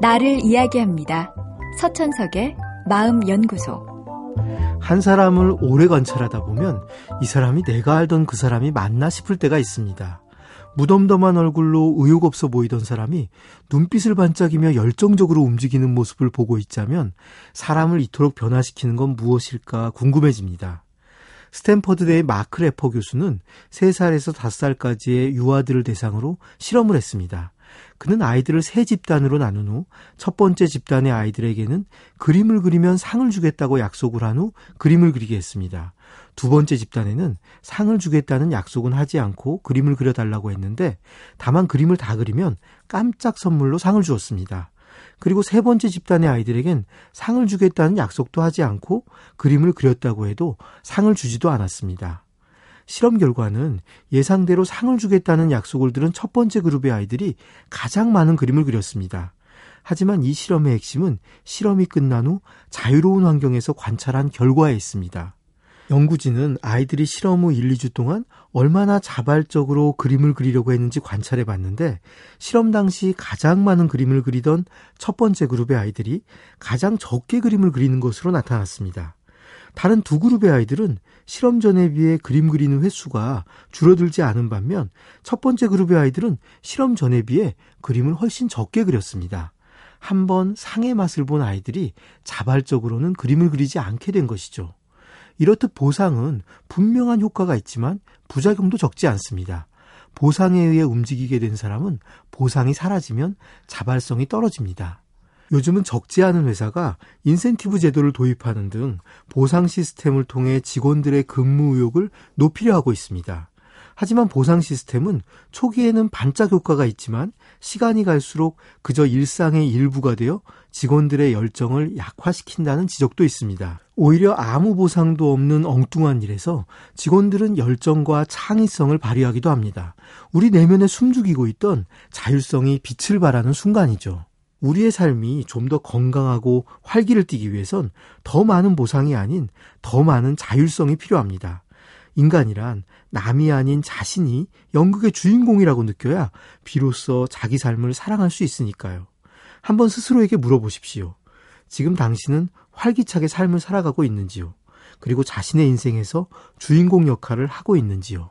나를 이야기합니다. 서천석의 마음연구소. 한 사람을 오래 관찰하다 보면 이 사람이 내가 알던 그 사람이 맞나 싶을 때가 있습니다. 무덤덤한 얼굴로 의욕 없어 보이던 사람이 눈빛을 반짝이며 열정적으로 움직이는 모습을 보고 있자면 사람을 이토록 변화시키는 건 무엇일까 궁금해집니다. 스탠퍼드대의 마크 레퍼 교수는 3살에서 5살까지의 유아들을 대상으로 실험을 했습니다. 그는 아이들을 세 집단으로 나눈 후 첫 번째 집단의 아이들에게는 그림을 그리면 상을 주겠다고 약속을 한 후 그림을 그리게 했습니다. 두 번째 집단에는 상을 주겠다는 약속은 하지 않고 그림을 그려달라고 했는데 다만 그림을 다 그리면 깜짝 선물로 상을 주었습니다. 그리고 세 번째 집단의 아이들에겐 상을 주겠다는 약속도 하지 않고 그림을 그렸다고 해도 상을 주지도 않았습니다. 실험 결과는 예상대로 상을 주겠다는 약속을 들은 첫 번째 그룹의 아이들이 가장 많은 그림을 그렸습니다. 하지만 이 실험의 핵심은 실험이 끝난 후 자유로운 환경에서 관찰한 결과에 있습니다. 연구진은 아이들이 실험 후 1, 2주 동안 얼마나 자발적으로 그림을 그리려고 했는지 관찰해 봤는데 실험 당시 가장 많은 그림을 그리던 첫 번째 그룹의 아이들이 가장 적게 그림을 그리는 것으로 나타났습니다. 다른 두 그룹의 아이들은 실험 전에 비해 그림 그리는 횟수가 줄어들지 않은 반면 첫 번째 그룹의 아이들은 실험 전에 비해 그림을 훨씬 적게 그렸습니다. 한번 상의 맛을 본 아이들이 자발적으로는 그림을 그리지 않게 된 것이죠. 이렇듯 보상은 분명한 효과가 있지만 부작용도 적지 않습니다. 보상에 의해 움직이게 된 사람은 보상이 사라지면 자발성이 떨어집니다. 요즘은 적지 않은 회사가 인센티브 제도를 도입하는 등 보상 시스템을 통해 직원들의 근무 의욕을 높이려 하고 있습니다. 하지만 보상 시스템은 초기에는 반짝 효과가 있지만 시간이 갈수록 그저 일상의 일부가 되어 직원들의 열정을 약화시킨다는 지적도 있습니다. 오히려 아무 보상도 없는 엉뚱한 일에서 직원들은 열정과 창의성을 발휘하기도 합니다. 우리 내면에 숨죽이고 있던 자율성이 빛을 발하는 순간이죠. 우리의 삶이 좀 더 건강하고 활기를 띠기 위해선 더 많은 보상이 아닌 더 많은 자율성이 필요합니다. 인간이란 남이 아닌 자신이 연극의 주인공이라고 느껴야 비로소 자기 삶을 사랑할 수 있으니까요. 한번 스스로에게 물어보십시오. 지금 당신은 활기차게 삶을 살아가고 있는지요? 그리고 자신의 인생에서 주인공 역할을 하고 있는지요?